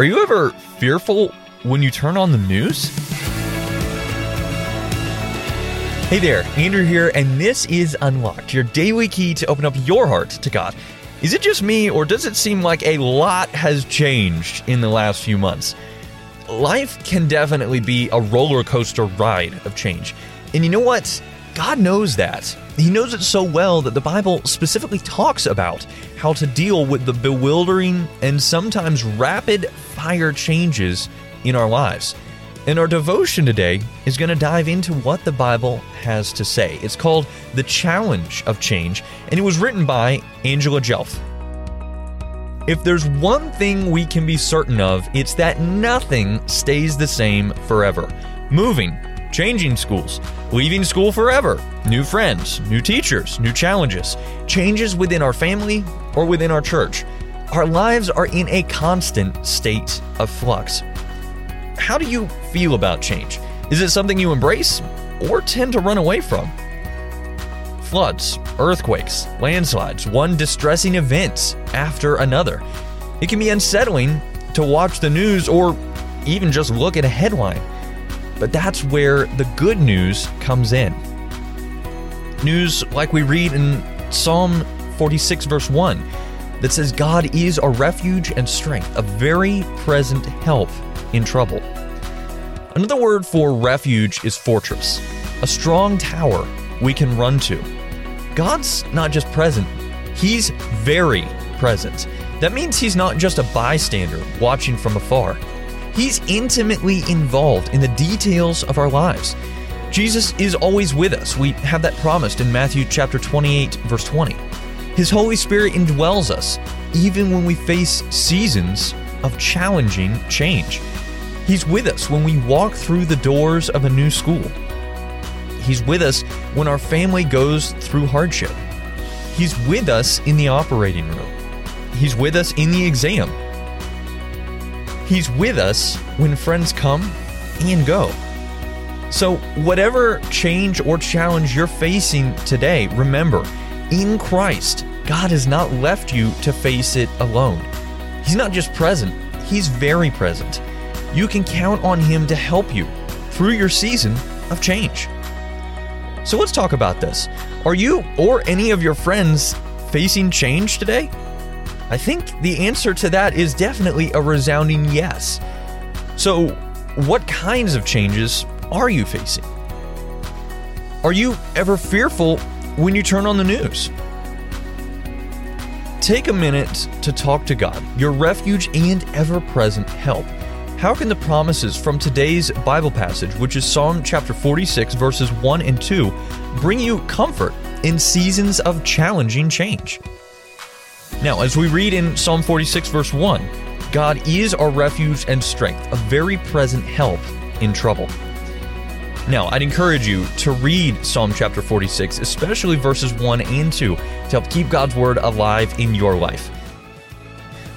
Are you ever fearful when you turn on the news? Hey there, Andrew here, and this is Unlocked, your daily key to open up your heart to God. Is it just me, or does it seem like a lot has changed in the last few months? Life can definitely be a roller coaster ride of change. And you know what? God knows that. He knows it so well that the Bible specifically talks about how to deal with the bewildering and sometimes rapid fire changes in our lives. And our devotion today is going to dive into what the Bible has to say. It's called The Challenge of Change, and it was written by Angela Jelf. If there's one thing we can be certain of, it's that nothing stays the same forever. Moving, changing schools, leaving school forever, new friends, new teachers, new challenges, changes within our family or within our church. Our lives are in a constant state of flux. How do you feel about change? Is it something you embrace or tend to run away from? Floods, earthquakes, landslides, one distressing event after another. It can be unsettling to watch the news or even just look at a headline. But that's where the good news comes in. News like we read in Psalm 46, verse 1, that says, God is our refuge and strength, a very present help in trouble. Another word for refuge is fortress, a strong tower we can run to. God's not just present, He's very present. That means He's not just a bystander watching from afar. He's intimately involved in the details of our lives. Jesus is always with us. We have that promised in Matthew chapter 28 verse 20. His Holy Spirit indwells us even when we face seasons of challenging change. He's with us when we walk through the doors of a new school. He's with us when our family goes through hardship. He's with us in the operating room. He's with us in the exam. He's with us when friends come and go. So, whatever change or challenge you're facing today, remember, in Christ, God has not left you to face it alone. He's not just present, He's very present. You can count on Him to help you through your season of change. So let's talk about this. Are you or any of your friends facing change today? I think the answer to that is definitely a resounding yes. So, what kinds of changes are you facing? Are you ever fearful when you turn on the news? Take a minute to talk to God, your refuge and ever present help. How can the promises from today's Bible passage, which is Psalm chapter 46, verses 1 and 2, bring you comfort in seasons of challenging change? Now, as we read in Psalm 46, verse 1, God is our refuge and strength, a very present help in trouble. Now, I'd encourage you to read Psalm chapter 46, especially verses 1 and 2, to help keep God's word alive in your life.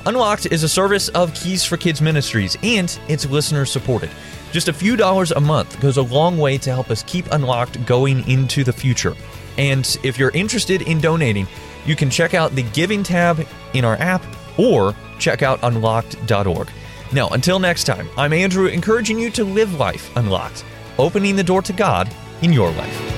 Unlocked is a service of Keys for Kids Ministries, and it's listener supported. Just a few dollars a month goes a long way to help us keep Unlocked going into the future. And if you're interested in donating, you can check out the Giving tab in our app or check out unlocked.org. Now, until next time, I'm Andrew, encouraging you to live life unlocked, opening the door to God in your life.